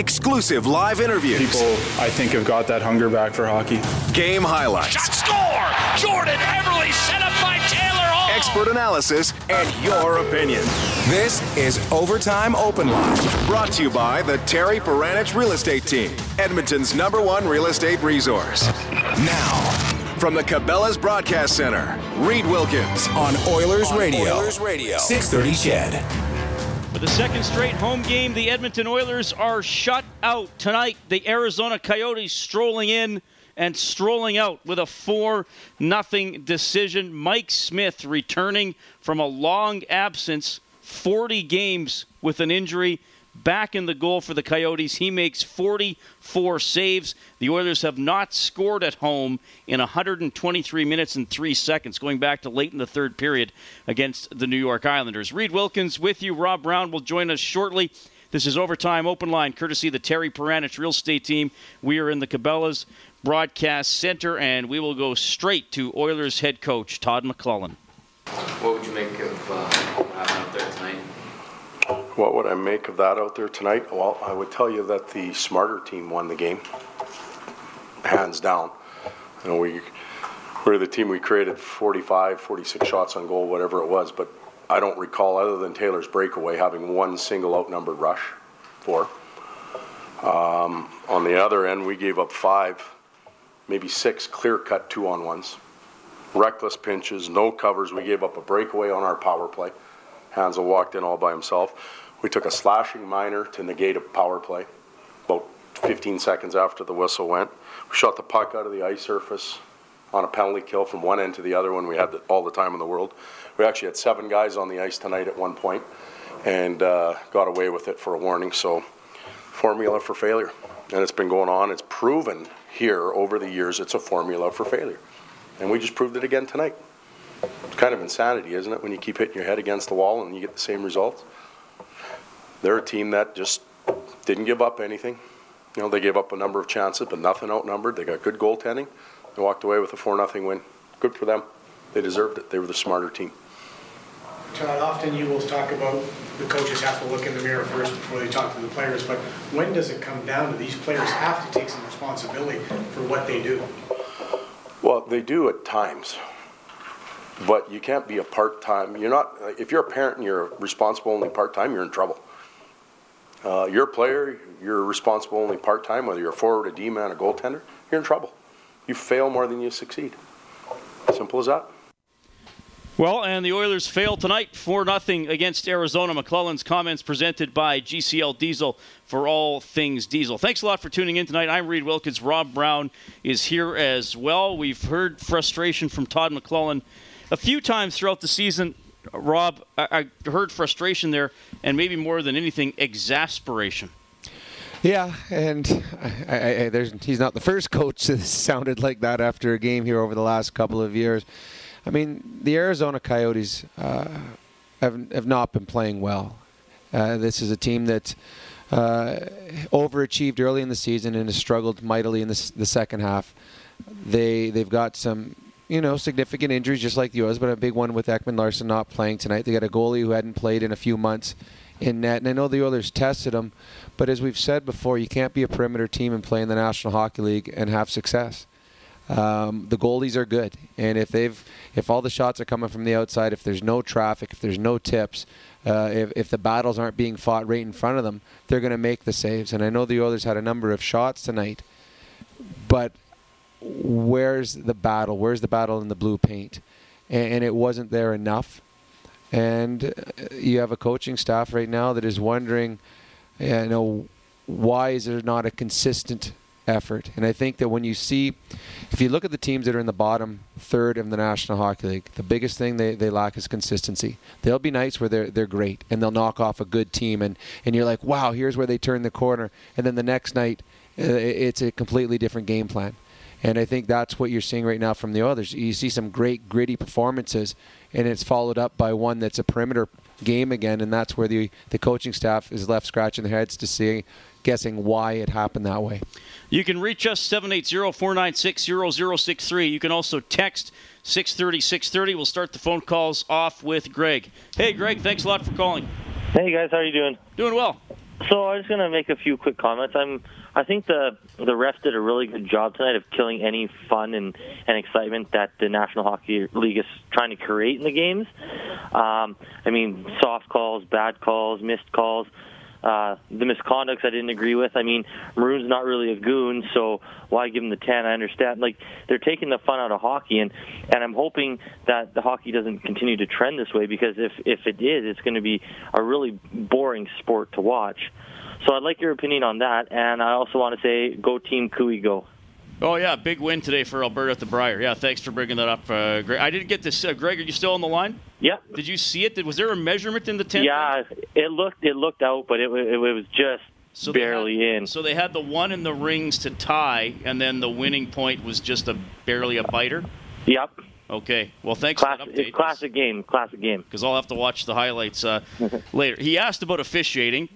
exclusive live interviews, People, I think, have got that hunger back for hockey. game highlights, Shot score! Jordan Eberle set up by Taylor Hall. expert analysis, and your opinion. This is Overtime Open Line, brought to you by the Terry Paranych Real Estate Team, Edmonton's number one real estate resource. Now, from the Cabela's Broadcast Center, Reed Wilkins on Oilers Radio. Oilers Radio. 630 Ched. For the second straight home game, the Edmonton Oilers are shut out tonight. The Arizona Coyotes strolling in and strolling out with a 4 nothing decision. Mike Smith returning from a long absence, 40 games with an injury. Back in the goal for the Coyotes. He makes 44 saves. The Oilers have not scored at home in 123 minutes and 3 seconds, going back to late in the third period against the New York Islanders. Reed Wilkins with you. Rob Brown will join us shortly. This is Overtime Open Line, courtesy of the Terry Paranych Real Estate Team. We are in the Cabela's Broadcast Center, and we will go straight to Oilers head coach Todd McLellan. What would you make of uh, what happened out there tonight? What would I make of that out there tonight? Well, I would tell you that the smarter team won the game, hands down. You know, we we're the team we created 45, 46 shots on goal, whatever it was, but I don't recall other than Taylor's breakaway having one single outnumbered rush for. Um, on the other end, we gave up five, maybe six clear-cut two-on-ones, reckless pinches, no covers. We gave up a breakaway on our power play. Hanzal walked in all by himself. We took a slashing minor to negate a power play about 15 seconds after the whistle went. We shot the puck out of the ice surface on a penalty kill from one end to the other when we had the, all the time in the world. We actually had seven guys on the ice tonight at one point and uh, got away with it for a warning. So, formula for failure. And it's been going on. It's proven here over the years it's a formula for failure. And we just proved it again tonight. It's kind of insanity, isn't it, when you keep hitting your head against the wall and you get the same results? They're a team that just didn't give up anything. You know, they gave up a number of chances, but nothing outnumbered. They got good goaltending. They walked away with a 4 0 win. Good for them. They deserved it. They were the smarter team. Todd, often you will talk about the coaches have to look in the mirror first before they talk to the players, but when does it come down to these players have to take some responsibility for what they do? Well, they do at times, but you can't be a part time. You're not. If you're a parent and you're responsible only part time, you're in trouble. Uh, you're a player. You're responsible only part time. Whether you're a forward, a D man, a goaltender, you're in trouble. You fail more than you succeed. Simple as that. Well, and the Oilers fail tonight 4 0 against Arizona. McLellan's comments presented by GCL Diesel for all things diesel. Thanks a lot for tuning in tonight. I'm Reed Wilkins. Rob Brown is here as well. We've heard frustration from Todd McLellan a few times throughout the season. Rob, I, I heard frustration there, and maybe more than anything, exasperation. Yeah, and I, I, he's not the first coach that sounded like that after a game here over the last couple of years. I mean, the Arizona Coyotes uh, have have not been playing well. Uh, this is a team that uh, overachieved early in the season and has struggled mightily in the, the second half. They they've got some you know significant injuries, just like Oilers, but a big one with Ekman-Larsson not playing tonight. They got a goalie who hadn't played in a few months in net, and I know the Oilers tested him, but as we've said before, you can't be a perimeter team and play in the National Hockey League and have success. Um, the goalies are good, and if they've if all the shots are coming from the outside, if there's no traffic, if there's no tips, uh, if, if the battles aren't being fought right in front of them, they're going to make the saves. And I know the Oilers had a number of shots tonight, but where's the battle? Where's the battle in the blue paint? And, and it wasn't there enough. And uh, you have a coaching staff right now that is wondering, you know, why is there not a consistent effort? And I think that when you see, if you look at the teams that are in the bottom third of the National Hockey League, the biggest thing they, they lack is consistency. There'll be nights where they're they're great and they'll knock off a good team, and and you're like, wow, here's where they turn the corner, and then the next night, uh, it's a completely different game plan. And I think that's what you're seeing right now from the Oilers. You see some great gritty performances, and it's followed up by one that's a perimeter game again, and that's where the the coaching staff is left scratching their heads to see, guessing why it happened that way. You can reach us 780-496-0063. You can also text 630 630. We'll start the phone calls off with Greg. Hey, Greg, thanks a lot for calling. Hey guys, how are you doing? Doing well. So I'm just gonna make a few quick comments. I'm I think the the refs did a really good job tonight of killing any fun and, and excitement that the National Hockey League is trying to create in the games. Um, I mean, soft calls, bad calls, missed calls. Uh, the misconducts I didn't agree with. I mean, Maroon's not really a goon, so why give him the 10? I understand. Like, they're taking the fun out of hockey, and, and I'm hoping that the hockey doesn't continue to trend this way because if, if it is, it's going to be a really boring sport to watch. So I'd like your opinion on that, and I also want to say, go Team Cooey, go. Oh yeah, big win today for Alberta at the Brier. Yeah, thanks for bringing that up, uh, Greg. I didn't get this. Uh, Greg, are you still on the line? Yeah. Did you see it? Did, was there a measurement in the tent? Yeah, it looked it looked out, but it, it, it was just so barely had, in. So they had the one in the rings to tie, and then the winning point was just a barely a biter. Yep. Okay. Well, thanks Class, for that update. Classic game. Classic game. Because I'll have to watch the highlights uh, later. He asked about officiating.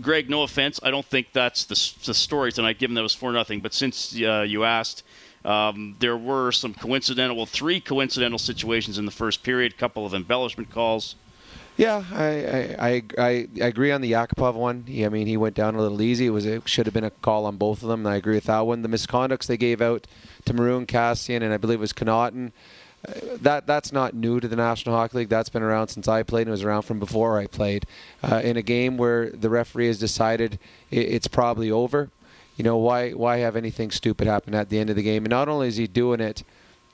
Greg, no offense, I don't think that's the, the story tonight, given that it was for nothing. But since uh, you asked, um, there were some coincidental, well, three coincidental situations in the first period, a couple of embellishment calls. Yeah, I I, I, I agree on the Yakupov one. He, I mean, he went down a little easy. It was it should have been a call on both of them. And I agree with that one. The misconducts they gave out to Maroon, Kassian, and I believe it was Connauton. That that's not new to the National Hockey League. That's been around since I played. and It was around from before I played. Uh, in a game where the referee has decided it, it's probably over, you know why why have anything stupid happen at the end of the game? And not only is he doing it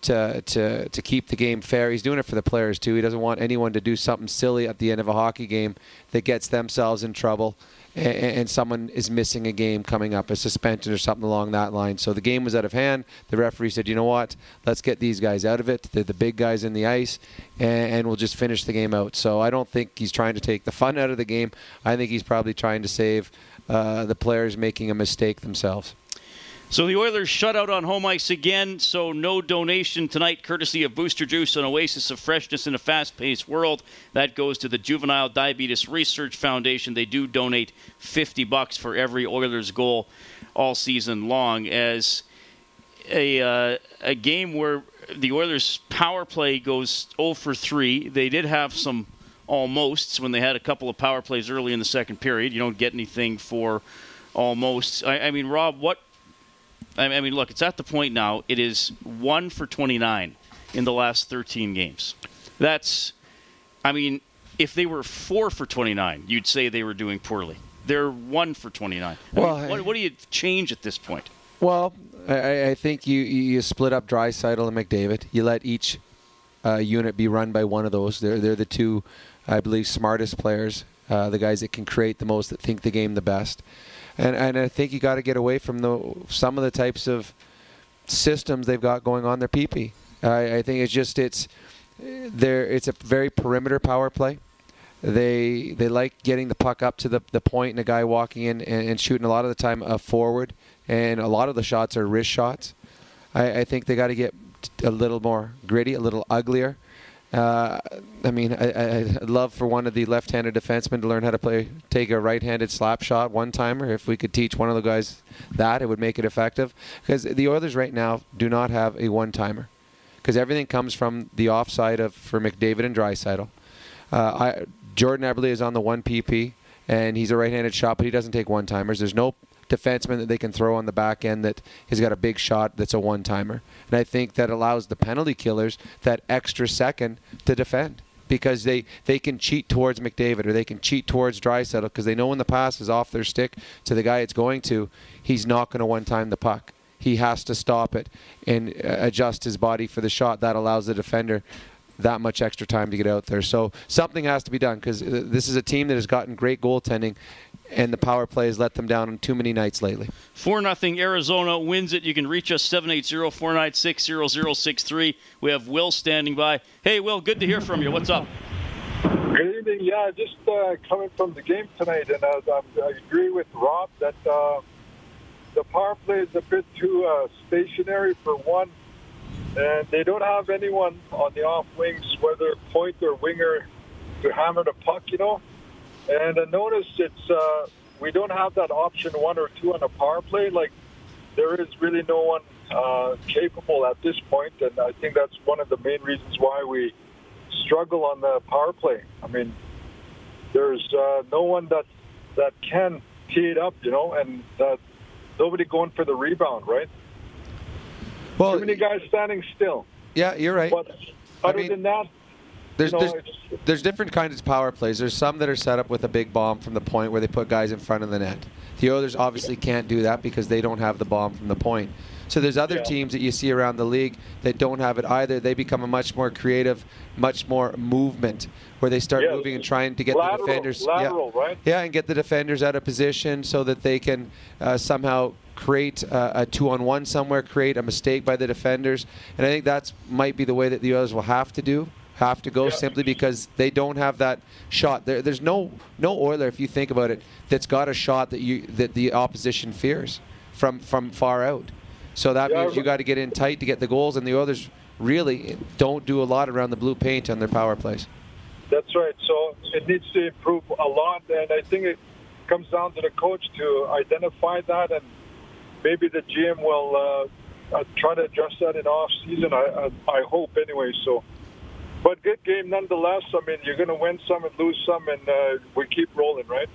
to to to keep the game fair, he's doing it for the players too. He doesn't want anyone to do something silly at the end of a hockey game that gets themselves in trouble and, and someone is missing a game coming up, a suspension or something along that line. So the game was out of hand. The referee said, "You know what? Let's get these guys out of it. They're the big guys in the ice, and, and we'll just finish the game out." So I don't think he's trying to take the fun out of the game. I think he's probably trying to save uh, the players making a mistake themselves. So the Oilers shut out on home ice again, so no donation tonight, courtesy of Booster Juice, an oasis of freshness in a fast paced world. That goes to the Juvenile Diabetes Research Foundation. They do donate 50 bucks for every Oilers goal all season long as a, uh, a game where the Oilers' power play goes 0 for 3. They did have some almosts when they had a couple of power plays early in the second period. You don't get anything for almost. I, I mean, Rob, what I mean, look, it's at the point now. It is one for 29 in the last 13 games. That's, I mean, if they were four for 29, you'd say they were doing poorly. They're one for 29. I Well, mean, what, what do you change at this point? Well, I, I think you you split up Draisaitl and McDavid. You let each uh, unit be run by one of those. They're they're the two, I believe, smartest players. Uh, the guys that can create the most, that think the game the best. And and I think you got to get away from the some of the types of systems they've got going on their PP. I, I think it's just it's there. It's a very perimeter power play. They they like getting the puck up to the, the point and a guy walking in and, and shooting a lot of the time uh, forward, and a lot of the shots are wrist shots. I, I think they got to get a little more gritty, a little uglier. Uh, I mean, I, I'd love for one of the left-handed defensemen to learn how to play, take a right-handed slap shot one-timer. If we could teach one of the guys that, it would make it effective. Because the Oilers right now do not have a one-timer, because everything comes from the offside of for McDavid and Draisaitl. Uh, I, Jordan Eberle is on the one PP, and he's a right-handed shot, but he doesn't take one-timers. There's no defenseman that they can throw on the back end that has got a big shot that's a one-timer. And I think that allows the penalty killers that extra second to defend because they, they can cheat towards McDavid or they can cheat towards Draisaitl because they know when the pass is off their stick to the guy it's going to, he's not going to one-time the puck. He has to stop it and uh, adjust his body for the shot. That allows the defender that much extra time to get out there. So something has to be done because this is a team that has gotten great goaltending, and the power play has let them down on too many nights lately. 4 nothing Arizona wins it. You can reach us 780 496 0063. We have Will standing by. Hey, Will, good to hear from you. What's up? Good evening. Yeah, just uh, coming from the game tonight, and uh, I agree with Rob that uh, the power play is a bit too uh, stationary for one, and they don't have anyone on the off wings, whether point or winger, to hammer the puck. You know, and I noticed it's uh, we don't have that option one or two on a power play. Like there is really no one uh, capable at this point, and I think that's one of the main reasons why we struggle on the power play. I mean, there's uh, no one that that can tee it up, you know, and uh, nobody going for the rebound, right? Well, Too many guys standing still. Yeah, you're right. But other mean, than that, There's, you know, there's, there's different kinds of power plays. There's some that are set up with a big bomb from the point where they put guys in front of the net. The Oilers obviously can't do that because they don't have the bomb from the point. So there's other Yeah. teams that you see around the league that don't have it either. They become a much more creative, much more movement, where they start Yes. moving and trying to get Lateral- the defenders. lateral, yeah, right? Yeah, and get the defenders out of position so that they can uh, somehow create uh, a two-on-one somewhere, create a mistake by the defenders, and I think that's might be the way that the Oilers will have to do, have to go simply because they don't have that shot. There, there's no no Oiler, if you think about it, that's got a shot that you that the opposition fears from from far out. So that Yeah, means you got to get in tight to get the goals, and the Oilers really don't do a lot around the blue paint on their power plays. That's right. So it needs to improve a lot, and I think it comes down to the coach to identify that, and maybe the GM will uh, uh, try to address that in off season. I, I I hope anyway. So, but good game nonetheless. I mean, you're going to win some and lose some, and uh, we keep rolling, right?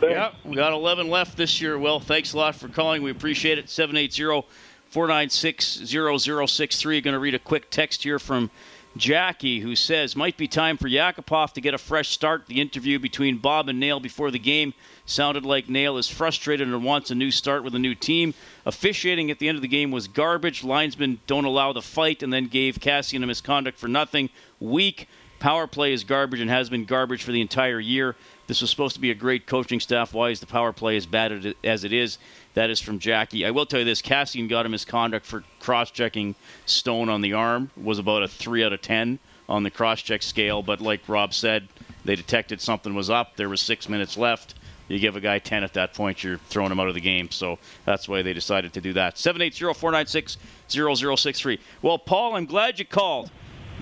Thanks. Yeah, we got 11 left this year. Well, thanks a lot for calling. We appreciate it. 780 496 0063. Going to read a quick text here from Jackie, who says, Might be time for Yakupov to get a fresh start. The interview between Bob and Nail before the game sounded like Nail is frustrated and wants a new start with a new team. Officiating at the end of the game was garbage. Linesmen don't allow the fight and then gave Kassian a misconduct for nothing. Weak. Power play is garbage and has been garbage for the entire year. This was supposed to be a great coaching staff. Why is the power play as bad as it is? That is from Jackie. I will tell you this: Kassian got a misconduct for cross-checking Stone on the arm. Was about a three out of ten on the cross-check scale. But like Rob said, they detected something was up. There was six minutes left. You give a guy 10 at that point, you're throwing him out of the game. So that's why they decided to do that. 780 496 0063. Well, Paul, I'm glad you called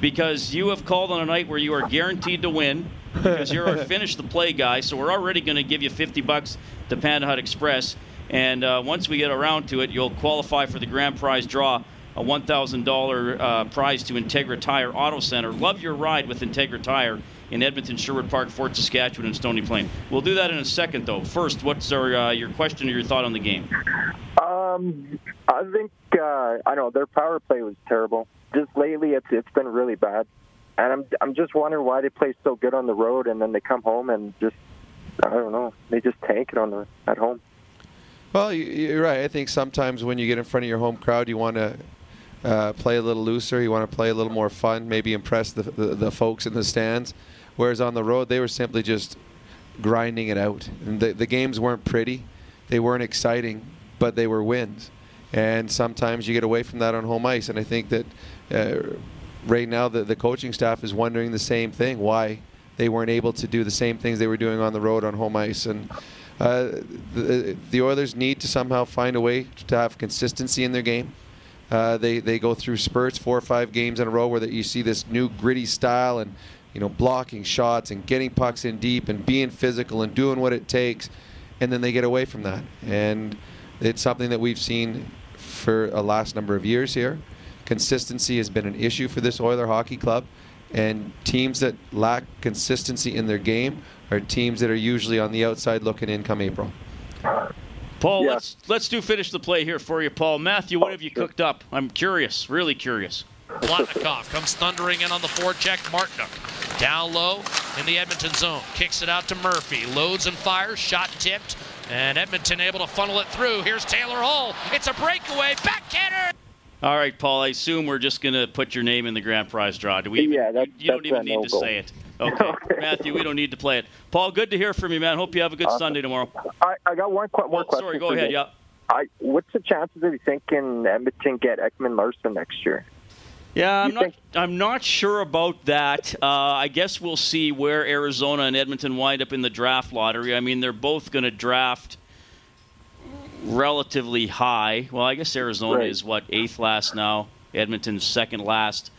because you have called on a night where you are guaranteed to win because you're our finish the play guy. So we're already going to give you 50 bucks to Panda Hut Express. And uh, once we get around to it, you'll qualify for the grand prize draw a $1,000 uh, prize to Integra Tire Auto Center. Love your ride with Integra Tire in Edmonton, Sherwood Park, Fort Saskatchewan, and Stony Plain. We'll do that in a second, though. First, what's our, uh, your question or your thought on the game? Um, I think uh, I know their power play was terrible. Just lately, it's it's been really bad, and I'm I'm just wondering why they play so good on the road and then they come home and just I don't know they just tank it on the at home. Well, you- you're right. I think sometimes when you get in front of your home crowd, you want to uh, play a little looser. You want to play a little more fun, maybe impress the, the, the folks in the stands. Whereas on the road, they were simply just grinding it out. And the, the games weren't pretty, they weren't exciting, but they were wins. And sometimes you get away from that on home ice. And I think that uh, right now the, the coaching staff is wondering the same thing why they weren't able to do the same things they were doing on the road on home ice. And uh, the, the Oilers need to somehow find a way to have consistency in their game. Uh, they they go through spurts, four or five games in a row, where that you see this new gritty style and you know blocking shots and getting pucks in deep and being physical and doing what it takes, and then they get away from that. And it's something that we've seen for a last number of years here. Consistency has been an issue for this Oiler hockey club, and teams that lack consistency in their game are teams that are usually on the outside looking in come April. Paul, let's let's do finish the play here for you, Paul. Matthew, what have you cooked up? I'm curious, really curious. Plotnikov comes thundering in on the forecheck. Martinook down low in the Edmonton zone. Kicks it out to Murphy. Loads and fires. Shot tipped. And Edmonton able to funnel it through. Here's Taylor Hall. It's a breakaway. Backhander. All right, Paul. I assume we're just going to put your name in the grand prize draw. Do we? Even, Yeah, that's- you, you don't even need to no-go. say it. Okay, Matthew, we don't need to play it. Paul, good to hear from you, man. Hope you have a good Awesome. Sunday tomorrow. I, I got one qu- more Oh, question. sorry, go ahead. you. Yeah. I what's the chances of you thinking Edmonton get Ekman-Larsson next year? Yeah, I'm not. I'm not sure about that. Uh, I guess we'll see where Arizona and Edmonton wind up in the draft lottery. I mean, they're both going to draft relatively high. Well, I guess Arizona Right. is what eighth last now. Edmonton's second last.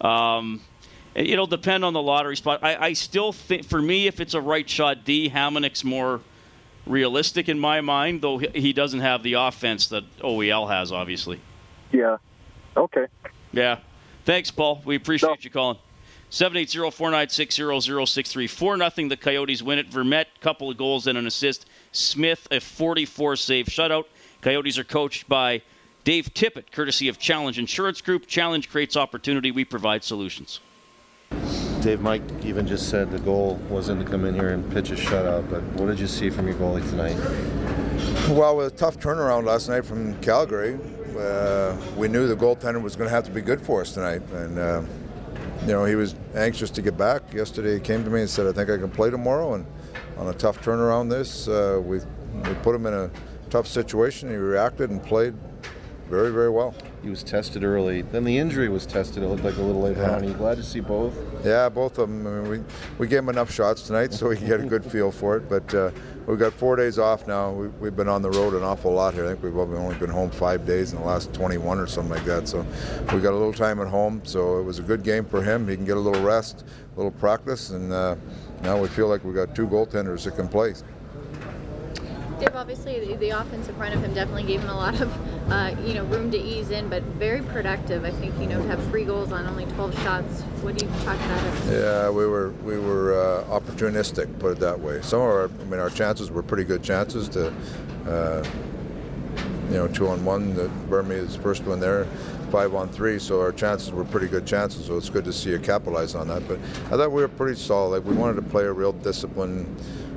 Um, it'll depend on the lottery spot. I, I still think, for me, if it's a right shot D, Hamonic's more realistic in my mind, though he- doesn't have the offense that OEL has, obviously. Yeah. Okay. Yeah. Thanks, Paul. We appreciate you calling. 780-496-0063. 4 nothing. the Coyotes win it. Vermette, couple of goals and an assist. Smith, a 44 save shutout. Coyotes are coached by Dave Tippett, courtesy of Challenge Insurance Group. Challenge creates opportunity, we provide solutions. Dave, Mike even just said the goal wasn't to come in here and pitch a shutout, but what did you see from your goalie tonight? Well, with a tough turnaround last night from Calgary, uh, we knew the goaltender was going to have to be good for us tonight, and uh, you know he was anxious to get back. Yesterday, he came to me and said, "I think I can play tomorrow." And on a tough turnaround, this uh, we we put him in a tough situation. He reacted and played very, very well. He was tested early. Then the injury was tested. It looked like a little later Yeah. on. Are you glad to see both? Yeah, both of them. I mean, we, we gave him enough shots tonight so he can get a good feel for it. But uh, we've got four days off now. We, we've been on the road an awful lot here. I think we've only been home five days in the last 21 or something like that. So we got a little time at home. So it was a good game for him. He can get a little rest, a little practice, and uh, now we feel like we've got two goaltenders that can play. Dave, obviously the, the offense in front of him definitely gave him a lot of, uh, you know, room to ease in, but very productive. I think you know to have three goals on only 12 shots. What do you talk about it? Yeah, we were we were uh, opportunistic, put it that way. Some of our, I mean, our chances were pretty good chances to, uh, you know, two on one. The the first one there, five on three. So our chances were pretty good chances. So it's good to see you capitalize on that. But I thought we were pretty solid. We wanted to play a real disciplined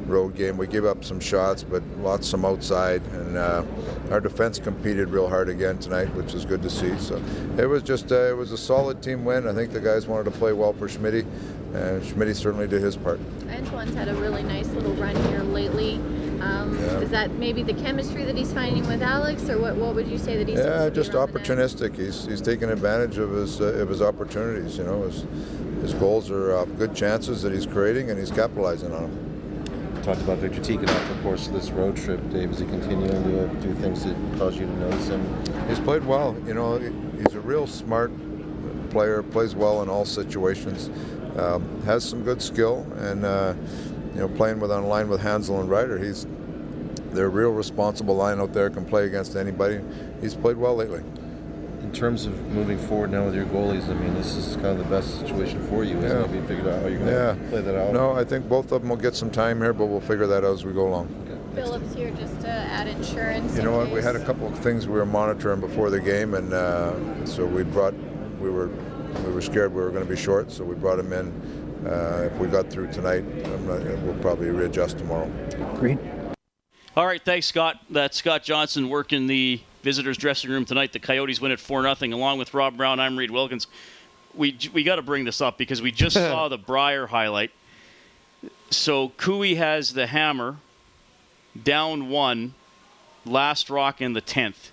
road game. We gave up some shots, but lots some outside, and uh, our defense competed real hard again tonight, which was good to see. So it was just uh, it was a solid team win. I think the guys wanted to play well for Schmidt, and Schmidt certainly did his part. Antoine's had a really nice little run here lately. Um, Yeah. Is that maybe the chemistry that he's finding with Alex, or what? What would you say that he's? Yeah, just opportunistic. He's he's taking advantage of his uh, of his opportunities. You know, his his goals are uh, good chances that he's creating, and he's capitalizing on them. Talked about Viktor Tikhonov, of course, of this road trip. Dave, is he continuing to uh, do things that cause you to notice him? He's played well. You know, he's a real smart player. Plays well in all situations. Um, has some good skill, and uh, you know, playing with on line with Hanzal and Rieder, he's they're a real responsible line out there. Can play against anybody. He's played well lately. In terms of moving forward now with your goalies, I mean, this is kind of the best situation for you, Yeah. it? Have you figured out how you're going Yeah. to play that out? No, I think both of them will get some time here, but we'll figure that out as we go along. Phillips here just to add insurance. You in know what? We had a couple of things we were monitoring before the game, and uh, so we brought. We were we were scared we were going to be short, so we brought him in. Uh, if we got through tonight, I'm not, we'll probably readjust tomorrow. Green. All right, thanks, Scott. That's Scott Johnson working the visitors' dressing room tonight. The Coyotes win at 4 0. Along with Rob Brown, I'm Reed Wilkins. We, we got to bring this up because we just saw the Brier highlight. So Cooey has the hammer down one, last rock in the 10th.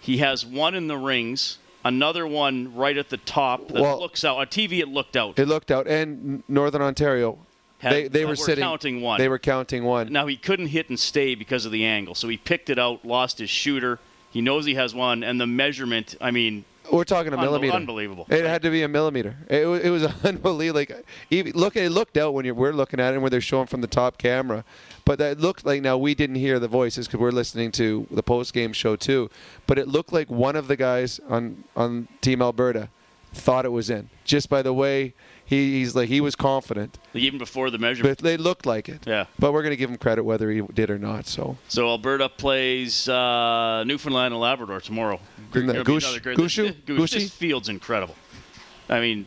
He has one in the rings, another one right at the top that Well- looks out. On TV, it looked out. It looked out, and Northern Ontario, Had- they they were we're sitting counting one. They were counting one. Now he couldn't hit and stay because of the angle, so he picked it out, lost his shooter. He knows he has one, and the measurement. I mean, We're talking a unbel- millimeter. Unbelievable. It had to be a millimeter. It was, it was unbelievable. Like even, look, it looked out when you're, we're looking at it, and where they're showing from the top camera. But that looked like now we didn't hear the voices because we're listening to the post game show too. But it looked like one of the guys on on Team Alberta thought it was in just by the way he, he's like he was confident. Even before the measurement. But they looked like it. Yeah. But we're going to give him credit whether he did or not. So So Alberta plays uh, Newfoundland and Labrador tomorrow. Isn't that It'll be Goosh- another great- Gushue? This, this, this field's incredible. I mean,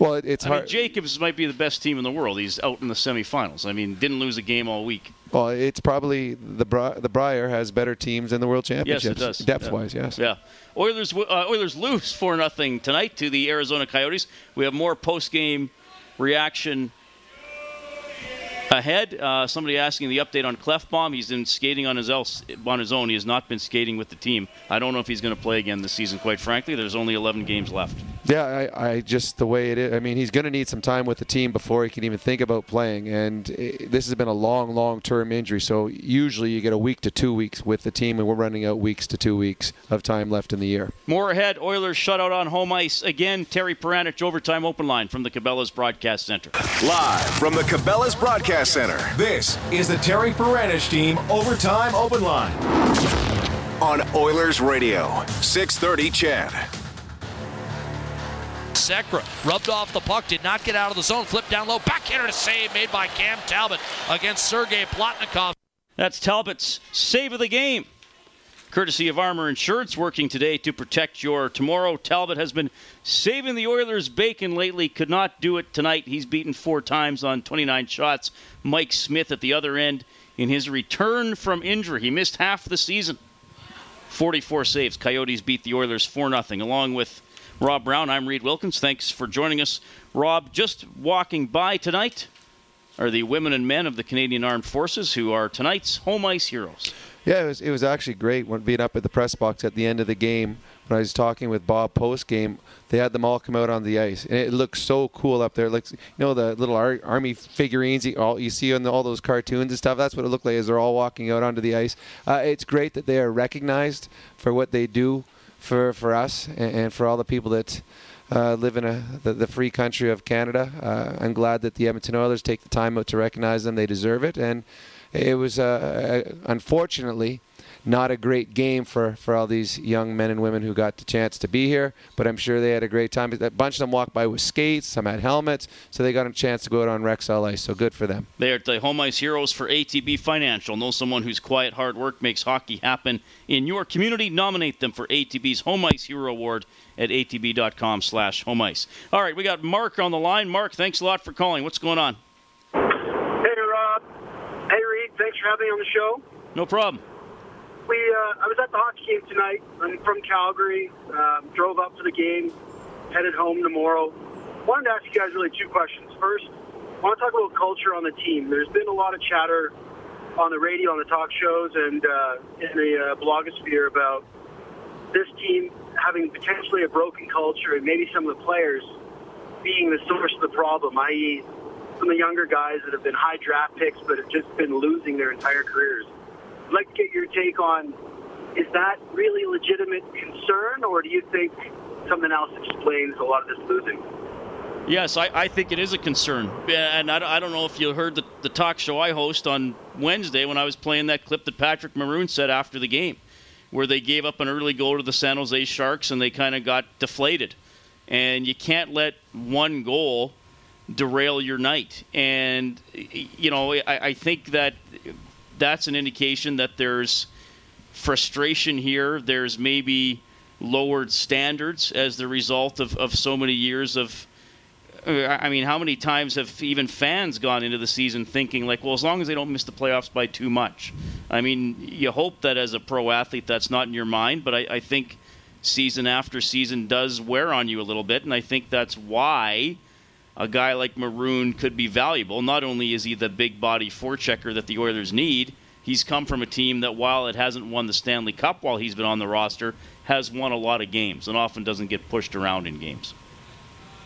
well, it, it's I mean. Jacobs might be the best team in the world. He's out in the semifinals. I mean, didn't lose a game all week. Well, it's probably the Bri- the Brier has better teams in the World Championships. Yes, it does. Depth Yeah. wise, yes. Yeah. Oilers uh, Oilers lose for nothing tonight to the Arizona Coyotes. We have more post game reaction ahead. Uh, somebody asking the update on Klefbom. He's been skating on his else on his own. He has not been skating with the team. I don't know if he's going to play again this season. Quite frankly, there's only 11 games left. Yeah, I, I just the way it is. I mean, he's going to need some time with the team before he can even think about playing. And eh, this has been a long, long-term injury. So usually you get a week to two weeks with the team, and we're running out weeks to two weeks of time left in the year. More ahead. Oilers shutout on home ice again. Terry Paranych overtime open line from the Cabela's Broadcast Center. Live from the Cabela's Broadcast Center, this is the Terry Paranych Team Overtime Open Line. On Oilers Radio, 630 CHED. Sekera rubbed off the puck, did not get out of the zone, flipped down low, backhander to save made by Cam Talbot against Sergei Plotnikov. That's Talbot's save of the game. Courtesy of Armor Insurance, working today to protect your tomorrow. Talbot has been saving the Oilers' bacon lately. Could not do it tonight. He's beaten four times on 29 shots. Mike Smith at the other end in his return from injury. He missed half the season. 44 saves. Coyotes beat the Oilers 4 0. Along with Rob Brown, I'm Reed Wilkins. Thanks for joining us. Rob, just walking by tonight are the women and men of the Canadian Armed Forces who are tonight's home ice heroes. Yeah, it was, it was actually great when being up at the press box at the end of the game. When I was talking with Bob post game, they had them all come out on the ice, and it looks so cool up there. Like you know the little ar- army figurines you, all, you see on all those cartoons and stuff. That's what it looked like as they're all walking out onto the ice. Uh, it's great that they are recognized for what they do for for us and, and for all the people that. Uh, live in a, the, the, free country of Canada. Uh, I'm glad that the Edmonton Oilers take the time out to recognize them. They deserve it, and it was uh, uh, unfortunately not a great game for, for all these young men and women who got the chance to be here, but I'm sure they had a great time. A bunch of them walked by with skates, some had helmets, so they got a chance to go out on Rexall Ice, so good for them. They are the home ice heroes for ATB Financial. Know someone whose quiet hard work makes hockey happen in your community? Nominate them for ATB's Home Ice Hero Award at atb.com slash home ice. All right, we got Mark on the line. Mark, thanks a lot for calling. What's going on? Hey, Rob. Hey, Reed. Thanks for having me on the show. No problem. We, uh, I was at the hockey game tonight. I'm from Calgary. Um, drove up to the game, headed home tomorrow. Wanted to ask you guys really two questions. First, I want to talk about culture on the team. There's been a lot of chatter on the radio, on the talk shows, and uh, in the uh, blogosphere about this team having potentially a broken culture and maybe some of the players being the source of the problem, i.e., some of the younger guys that have been high draft picks but have just been losing their entire careers. Like to get your take on is that really legitimate concern, or do you think something else explains a lot of this losing? Yes, I, I think it is a concern. And I, I don't know if you heard the, the talk show I host on Wednesday when I was playing that clip that Patrick Maroon said after the game, where they gave up an early goal to the San Jose Sharks and they kind of got deflated. And you can't let one goal derail your night. And, you know, I, I think that that's an indication that there's frustration here. There's maybe lowered standards as the result of, of so many years of. Uh, I mean, how many times have even fans gone into the season thinking, like, well, as long as they don't miss the playoffs by too much? I mean, you hope that as a pro athlete that's not in your mind, but I, I think season after season does wear on you a little bit, and I think that's why a guy like Maroon could be valuable. Not only is he the big body forechecker that the Oilers need, he's come from a team that, while it hasn't won the Stanley Cup while he's been on the roster, has won a lot of games and often doesn't get pushed around in games.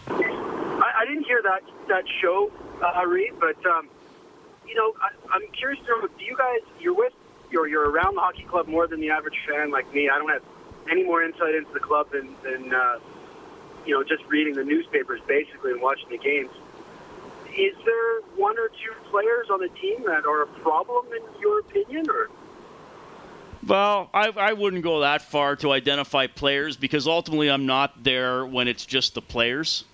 I, I didn't hear that that show, uh, Reed, but um, you know, I, I'm curious to know: Do you guys you're with you're you're around the hockey club more than the average fan like me? I don't have any more insight into the club than than uh, you know, just reading the newspapers basically and watching the games. Is there one or two players on the team that are a problem in your opinion, or? Well, I, I wouldn't go that far to identify players because ultimately I'm not there when it's just the players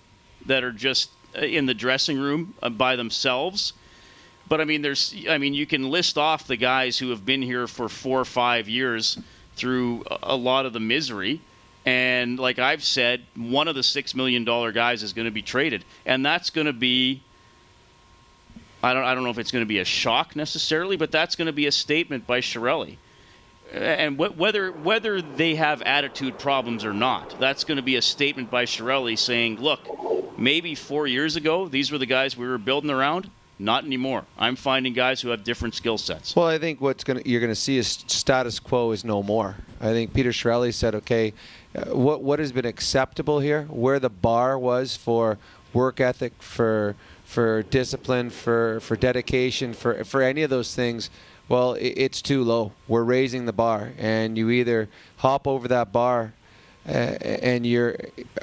that are just uh, in the dressing room uh, by themselves. But I mean, there's, I mean, you can list off the guys who have been here for four or five years through a lot of the misery. And like I've said, one of the six million dollar guys is going to be traded, and that's going to be. I don't. I don't know if it's going to be a shock necessarily, but that's going to be a statement by Chiarelli. And wh- whether whether they have attitude problems or not, that's going to be a statement by Chiarelli saying, "Look, maybe four years ago these were the guys we were building around. Not anymore. I'm finding guys who have different skill sets." Well, I think what's going you're going to see is status quo is no more. I think Peter Chiarelli said, "Okay, what what has been acceptable here, where the bar was for work ethic, for for discipline, for for dedication, for for any of those things. Well, it, it's too low. We're raising the bar, and you either hop over that bar. Uh, and you're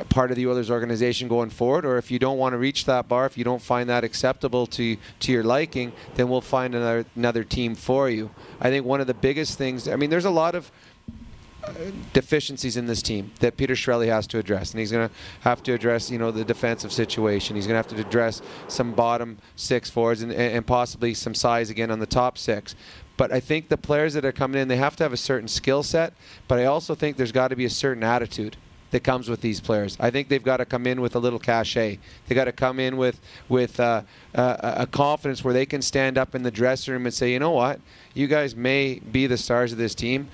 part of the Oilers organization going forward, or if you don't want to reach that bar, if you don't find that acceptable to to your liking, then we'll find another another team for you. I think one of the biggest things. I mean, there's a lot of deficiencies in this team that Peter Chiarelli has to address, and he's going to have to address, you know, the defensive situation. He's going to have to address some bottom six forwards and, and possibly some size again on the top six. But I think the players that are coming in, they have to have a certain skill set. But I also think there's got to be a certain attitude that comes with these players. I think they've got to come in with a little cachet. They got to come in with with uh, uh, a confidence where they can stand up in the dressing room and say, you know what, you guys may be the stars of this team,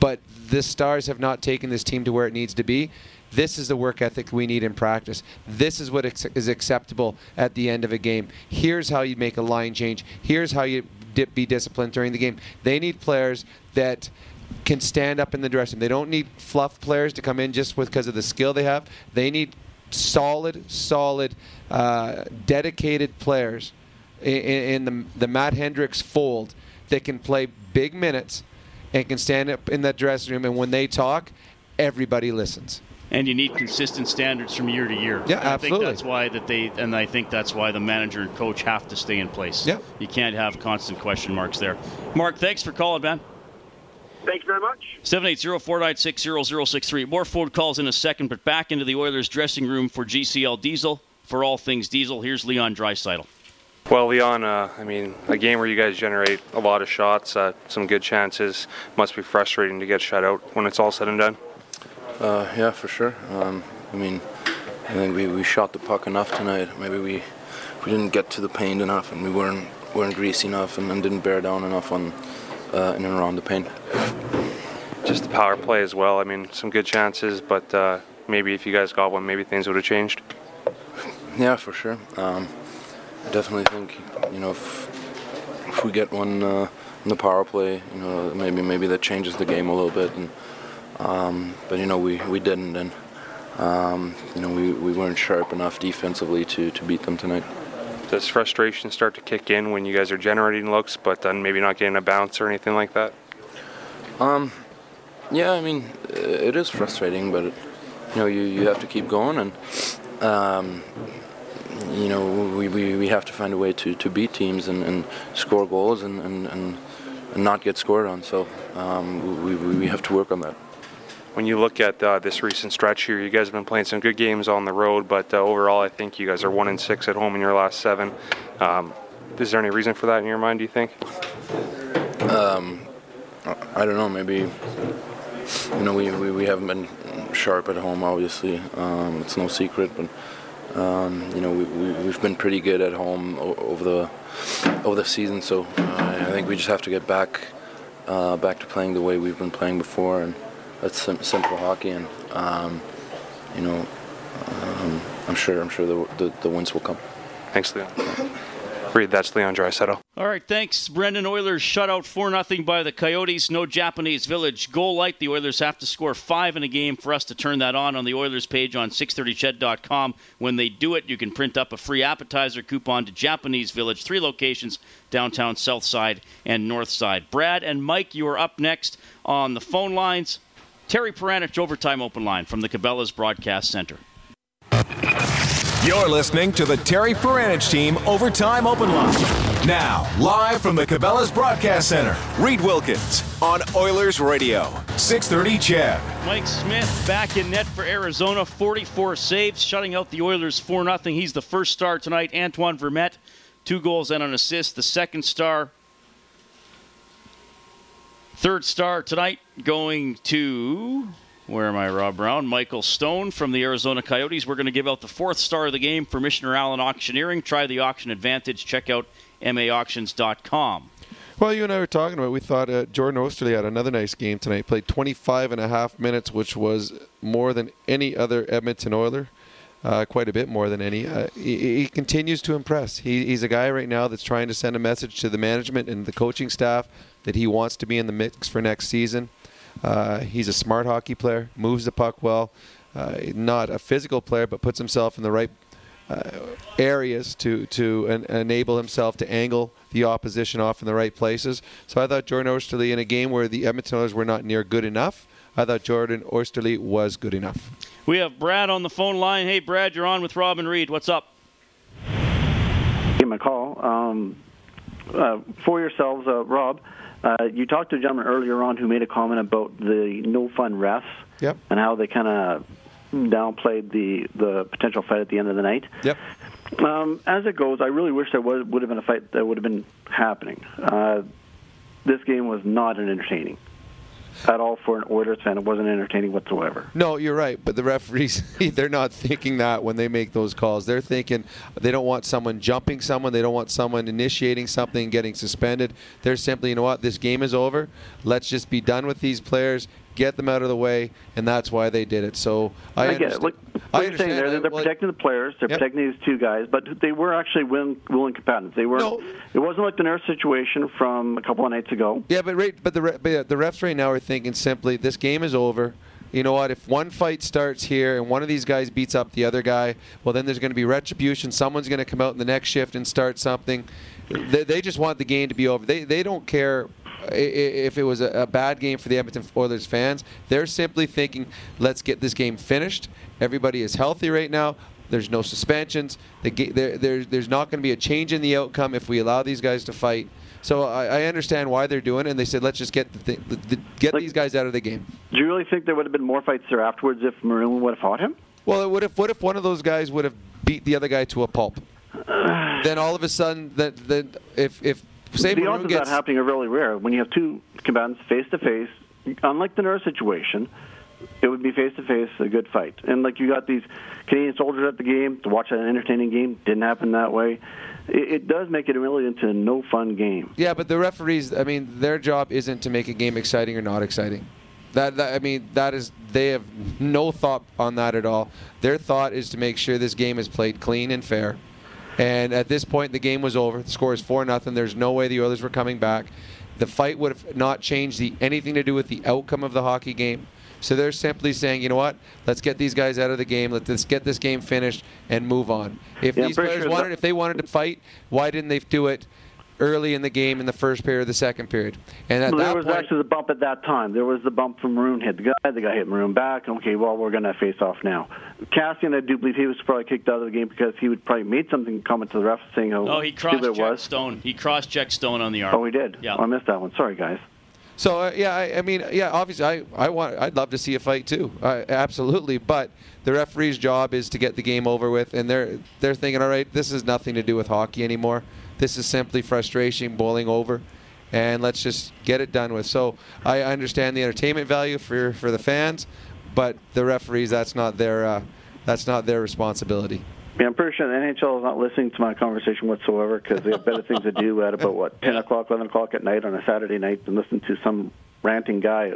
but the stars have not taken this team to where it needs to be. This is the work ethic we need in practice. This is what is acceptable at the end of a game. Here's how you make a line change. Here's how you be disciplined during the game. They need players that can stand up in the dressing room. They don't need fluff players to come in just because of the skill they have. They need solid, solid, uh, dedicated players in, in the, the Matt Hendricks fold that can play big minutes and can stand up in that dressing room. And when they talk, everybody listens and you need consistent standards from year to year. Yeah, and absolutely. I think that's why that they and I think that's why the manager and coach have to stay in place. Yeah. You can't have constant question marks there. Mark, thanks for calling, man. Thank you very much. 780-496-0063. More phone calls in a second, but back into the Oilers dressing room for GCL Diesel. For all things diesel, here's Leon Draisaitl. Well, Leon, uh, I mean, a game where you guys generate a lot of shots, uh, some good chances, must be frustrating to get shut out when it's all said and done. Uh, yeah, for sure. Um, I mean, I think we, we shot the puck enough tonight. Maybe we we didn't get to the paint enough, and we weren't weren't greasy enough, and, and didn't bear down enough on uh, in and around the paint. Just the power play as well. I mean, some good chances, but uh, maybe if you guys got one, maybe things would have changed. Yeah, for sure. Um, definitely think you know if if we get one uh, in the power play, you know maybe maybe that changes the game a little bit and. Um, but you know we, we didn't, and um, you know we, we weren't sharp enough defensively to, to beat them tonight. Does frustration start to kick in when you guys are generating looks, but then maybe not getting a bounce or anything like that? Um, yeah, I mean it is frustrating, but you know you, you have to keep going, and um, you know we, we, we have to find a way to, to beat teams and, and score goals and, and, and, not get scored on. So um, we, we have to work on that when you look at uh, this recent stretch here, you guys have been playing some good games on the road, but uh, overall, I think you guys are one and six at home in your last seven. Um, is there any reason for that in your mind? Do you think? Um, I don't know. Maybe you know we, we, we haven't been sharp at home. Obviously, um, it's no secret, but um, you know we, we have been pretty good at home over the over the season. So uh, I think we just have to get back uh, back to playing the way we've been playing before and that's sim- simple hockey, and um, you know, um, I'm sure I'm sure the, the, the wins will come. Thanks, Leon. Reed that's Leon Draisaitl. All right, thanks. Brendan Oilers shut out 4 0 by the Coyotes. No Japanese Village. Goal light. The Oilers have to score five in a game for us to turn that on on the Oilers page on 630ched.com. When they do it, you can print up a free appetizer coupon to Japanese Village. Three locations downtown, south side, and north side. Brad and Mike, you are up next on the phone lines. Terry Paranych, Overtime Open Line from the Cabela's Broadcast Center. You're listening to the Terry Paranych Team Overtime Open Line. Now, live from the Cabela's Broadcast Center, Reed Wilkins on Oilers Radio, 630 CHED. Mike Smith back in net for Arizona, 44 saves, shutting out the Oilers 4 0. He's the first star tonight. Antoine Vermette, two goals and an assist. The second star, Third star tonight going to where am I, Rob Brown? Michael Stone from the Arizona Coyotes. We're going to give out the fourth star of the game for Michener Allen Auctioneering. Try the auction advantage. Check out maauctions.com. Well, you and I were talking about. We thought uh, Jordan Oesterle had another nice game tonight. Played 25 and a half minutes, which was more than any other Edmonton Oiler. Uh, quite a bit more than any. Uh, he, he, continues to impress. He, he's a guy right now that's trying to send a message to the management and the coaching staff that he wants to be in the mix for next season. Uh, he's a smart hockey player, moves the puck well, uh, not a physical player, but puts himself in the right uh, areas to to en- enable himself to angle the opposition off in the right places. So I thought Jordan Oesterle in a game where the Edmonton Oilers were not near good enough. I thought Jordan Oesterle was good enough. We have Brad on the phone line. Hey, Brad, you're on with Robin Reed. What's up? Give him a call. Um, uh, for yourselves, uh, Rob, uh, you talked to a gentleman earlier on who made a comment about the no fun refs yep. and how they kind of downplayed the the potential fight at the end of the night. Yep. Um, as it goes, I really wish there was, would have been a fight that would have been happening. Uh, this game was not an entertaining at all for an Oilers fan. It wasn't entertaining whatsoever. No, you're right. But the referees, they're not thinking that when they make those calls. They're thinking they don't want someone jumping someone. They don't want someone initiating something, getting suspended. They're simply, you know what, this game is over. Let's just be done with these players, get them out of the way, and that's why they did it. So I, I get it. understand. Like, I you're saying, understand. they're, they're Well, protecting the players. They're Yep. protecting these two guys, but they were actually willing, willing combatants. They were. No. It wasn't like the nurse situation from a couple of nights ago. Yeah, but right, but the but the refs right now are thinking simply, this game is over. You know what? If one fight starts here and one of these guys beats up the other guy, well, then there's going to be retribution. Someone's going to come out in the next shift and start something. They, they just want the game to be over. They they don't care if it was a, bad game for the Edmonton Oilers fans. They're simply thinking, let's get this game finished. Everybody is healthy right now. There's no suspensions. The, ga- there, there, there's not going to be a change in the outcome if we allow these guys to fight. So I, I understand why they're doing it, and they said let's just get the, thing, the, the get these guys out of the game. Do you really think there would have been more fights there afterwards if Maroon would have fought him? Well, what if what if one of those guys would have beat the other guy to a pulp? then all of a sudden, that then if if say the odds of gets that happening are really rare. When you have two combatants face to face, unlike the nurse situation, it would be face to face a good fight. And like you got these Canadian soldiers at the game to watch an entertaining game. Didn't happen that way. It, it does make it really into a no fun game. Yeah, but the referees, I mean, their job isn't to make a game exciting or not exciting. That, that I mean, that is they have no thought on that at all. Their thought is to make sure this game is played clean and fair. And at this point, the game was over. The score is four nothing. There's no way the Oilers were coming back. The fight would have not changed the, anything to do with the outcome of the hockey game. So they're simply saying, you know what? Let's get these guys out of the game. Let's get this game finished and move on. If Yeah, these players sure wanted, that- if they wanted to fight, why didn't they do it early in the game in the first period or the second period? And at Well, there that was point, actually the bump at that time. There was the bump from Maroon hit the guy. The guy hit Maroon back. Okay, well we're going to face off now. Kassian, I do believe he was probably kicked out of the game because he would probably made something comment to the ref saying how Oh, he stupid it cross-checked was. Stone. He cross-checked Stone on the arm. Oh, he did. Yeah. Oh, I missed that one. Sorry, guys. So uh, yeah, I, I mean, yeah, obviously, I, I want, I'd love to see a fight too, uh, absolutely. But the referee's job is to get the game over with, and they're they're thinking, all right, this is nothing to do with hockey anymore. This is simply frustration boiling over, and let's just get it done with. So I understand the entertainment value for for the fans, but the referees, that's not their uh, that's not their responsibility. Yeah, I'm pretty sure the NHL is not listening to my conversation whatsoever because they have better things to do at about what 10 o'clock, 11 o'clock at night on a Saturday night than listen to some ranting guy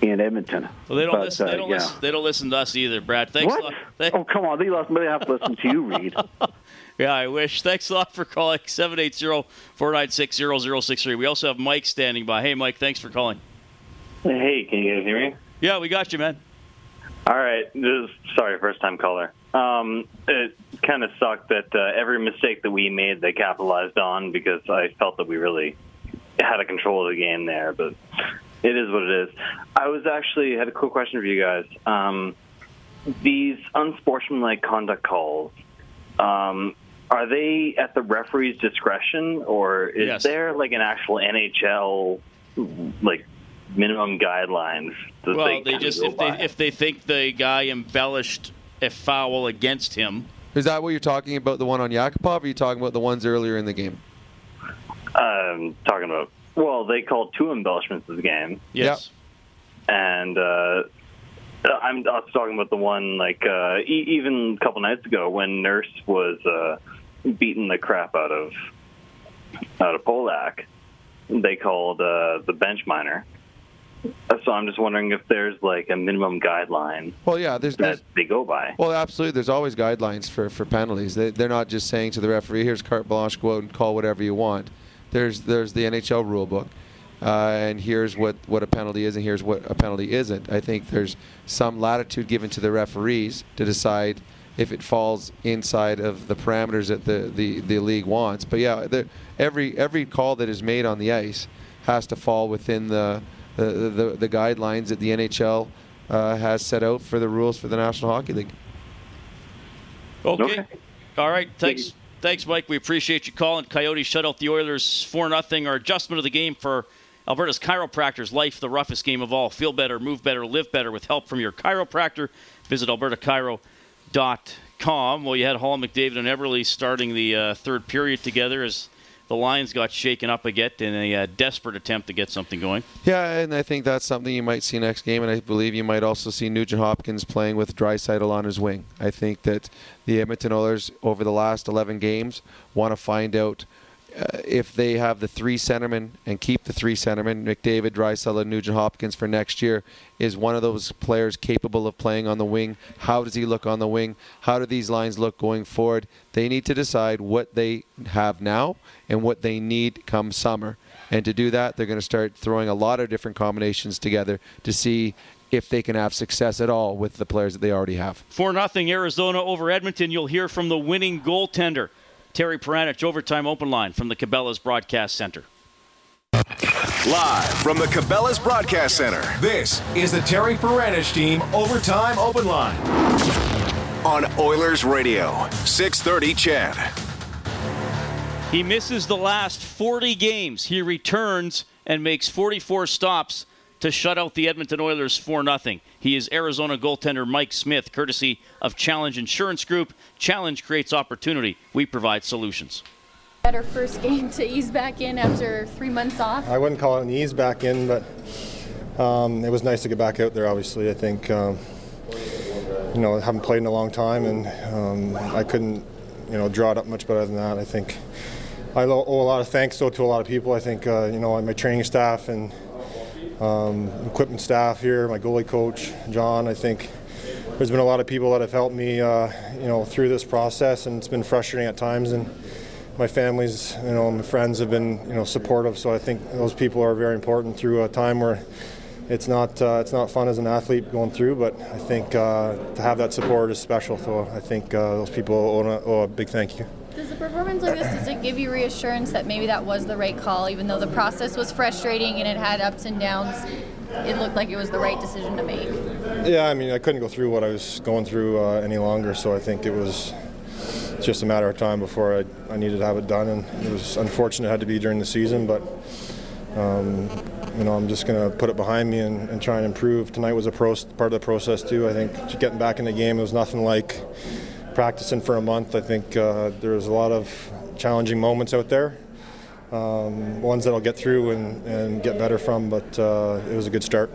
in Edmonton. Well, they don't But, listen. They uh, don't yeah. listen. They don't listen to us either, Brad. Thanks What? a lot. Thank- Oh, come on. They lost- they have to listen to you, Reed. Yeah, I wish. Thanks a lot for calling 780-496-0063. We also have Mike standing by. Hey, Mike, thanks for calling. Hey, can you guys hear me? Yeah, we got you, man. All right. This is, sorry, first time caller. Um, it kind of sucked that uh, every mistake that we made, they capitalized on because I felt that we really had a control of the game there. But it is what it is. I was actually had a quick question for you guys. Um, these unsportsmanlike conduct calls, um, are they at the referee's discretion, or is Yes. there like an actual NHL like minimum guidelines? that Well, they kinda just go if they if they think the guy embellished a foul against him. Is that what you're talking about? The one on Yakupov? Or are you talking about the ones earlier in the game? um, talking about. Well, they called two embellishments of the game. Yes. And uh, I'm also talking about the one like uh, e- even a couple nights ago when Nurse was uh, beating the crap out of out of Polak. They called uh, the bench minor. So I'm just wondering if there's like a minimum guideline Well, yeah, there's, that they go by. Well, absolutely. There's always guidelines for, for penalties. They, they're not just saying to the referee, "Here's carte blanche, go out and call whatever you want." There's there's the NHL rule book, uh, and here's what, what a penalty is, and here's what a penalty isn't. I think there's some latitude given to the referees to decide if it falls inside of the parameters that the, the, the league wants. But yeah, the, every every call that is made on the ice has to fall within the the, the, the guidelines that the NHL uh, has set out for the rules for the National Hockey League. Okay. All right. Thanks. Thanks, Mike. We appreciate you calling. Coyotes shut out the Oilers 4 0. Our adjustment of the game for Alberta's chiropractors. Life, the roughest game of all. Feel better, move better, live better with help from your chiropractor. Visit albertachiro.com. Well, you had Hall, McDavid, and Eberle starting the uh, third period together as the Lions got shaken up again in a uh, desperate attempt to get something going. Yeah, and I think that's something you might see next game, and I believe you might also see Nugent Hopkins playing with Draisaitl on his wing. I think that the Edmonton Oilers over the last 11 games want to find out uh, if they have the three centermen and keep the three centermen, McDavid, Draisaitl, and Nugent Hopkins for next year, is one of those players capable of playing on the wing? How does he look on the wing? How do these lines look going forward? They need to decide what they have now and what they need come summer. And to do that, they're going to start throwing a lot of different combinations together to see if they can have success at all with the players that they already have. 4 nothing Arizona over Edmonton. You'll hear from the winning goaltender. Terry Paranych, overtime open line from the Cabela's Broadcast Center. Live from the Cabela's Broadcast Center, this is the Terry Paranych Team Overtime Open Line on Oilers Radio, 630 CHED. He misses the last 40 games. He returns and makes 44 stops to shut out the Edmonton Oilers 4 0. He is Arizona goaltender Mike Smith, courtesy of Challenge Insurance Group. Challenge creates opportunity. We provide solutions. Better first game to ease back in after three months off. I wouldn't call it an ease back in, but um, it was nice to get back out there. Obviously, I think um, you know I haven't played in a long time, and um, I couldn't you know draw it up much better than that. I think I owe a lot of thanks though to a lot of people. I think uh, you know my training staff and um, equipment staff here, my goalie coach, John. I think there's been a lot of people that have helped me, uh, you know, through this process, and it's been frustrating at times. And my family's, you know, my friends have been, you know, supportive. So I think those people are very important through a time where it's not uh, it's not fun as an athlete going through. But I think uh, to have that support is special. So I think uh, those people owe a, owe a big thank you. Does a performance like this does it give you reassurance that maybe that was the right call, even though the process was frustrating and it had ups and downs? It looked like it was the right decision to make. Yeah, I mean, I couldn't go through what I was going through uh, any longer, so I think it was just a matter of time before I, I needed to have it done, and it was unfortunate it had to be during the season, but. Um, you know, I'm just going to put it behind me and, and, try and improve. Tonight was a pro- part of the process too. I think getting back in the game, it was nothing like practicing for a month. I think uh, there's a lot of challenging moments out there, um, ones that I'll get through and, and get better from, but uh, it was a good start.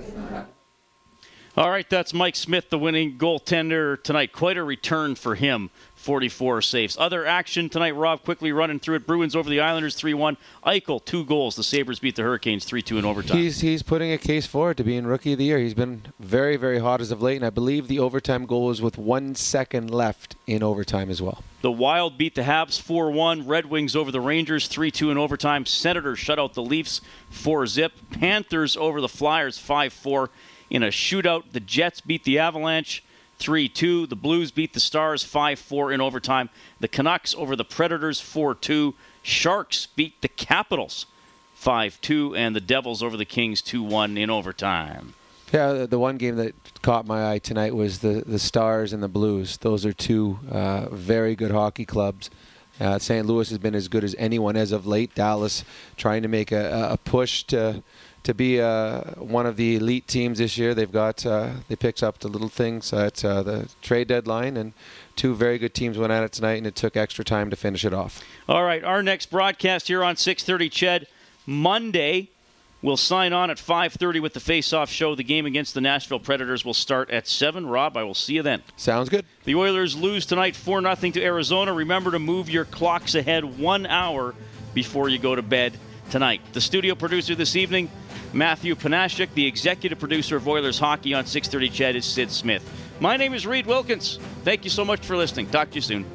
All right, that's Mike Smith, the winning goaltender tonight. Quite a return for him 44 saves. Other action tonight, Rob, quickly running through it. Bruins over the Islanders 3 1. Eichel, two goals. The Sabres beat the Hurricanes 3 2 in overtime. He's, he's putting a case forward to being Rookie of the Year. He's been very, very hot as of late, and I believe the overtime goal was with one second left in overtime as well. The Wild beat the Habs 4 1. Red Wings over the Rangers 3 2 in overtime. Senators shut out the Leafs 4 zip. Panthers over the Flyers 5 4 in a shootout. The Jets beat the Avalanche 3 2. The Blues beat the Stars 5 4 in overtime. The Canucks over the Predators 4 2. Sharks beat the Capitals 5 2. And the Devils over the Kings 2 1 in overtime. Yeah, the one game that caught my eye tonight was the, the Stars and the Blues. Those are two uh, very good hockey clubs. Uh, St. Louis has been as good as anyone as of late. Dallas trying to make a, a push to to be uh, one of the elite teams this year. They've got uh, they picked up the little things at uh, the trade deadline, and two very good teams went at it tonight, and it took extra time to finish it off. All right, our next broadcast here on 6:30 CHED Monday. We'll sign on at 5:30 with the face-off show. The game against the Nashville Predators will start at 7. Rob, I will see you then. Sounds good. The Oilers lose tonight 4 0 to Arizona. Remember to move your clocks ahead 1 hour before you go to bed tonight. The studio producer this evening, Matthew Panashik. The executive producer of Oilers Hockey on 630 CHED is Sid Smith. My name is Reed Wilkins. Thank you so much for listening. Talk to you soon.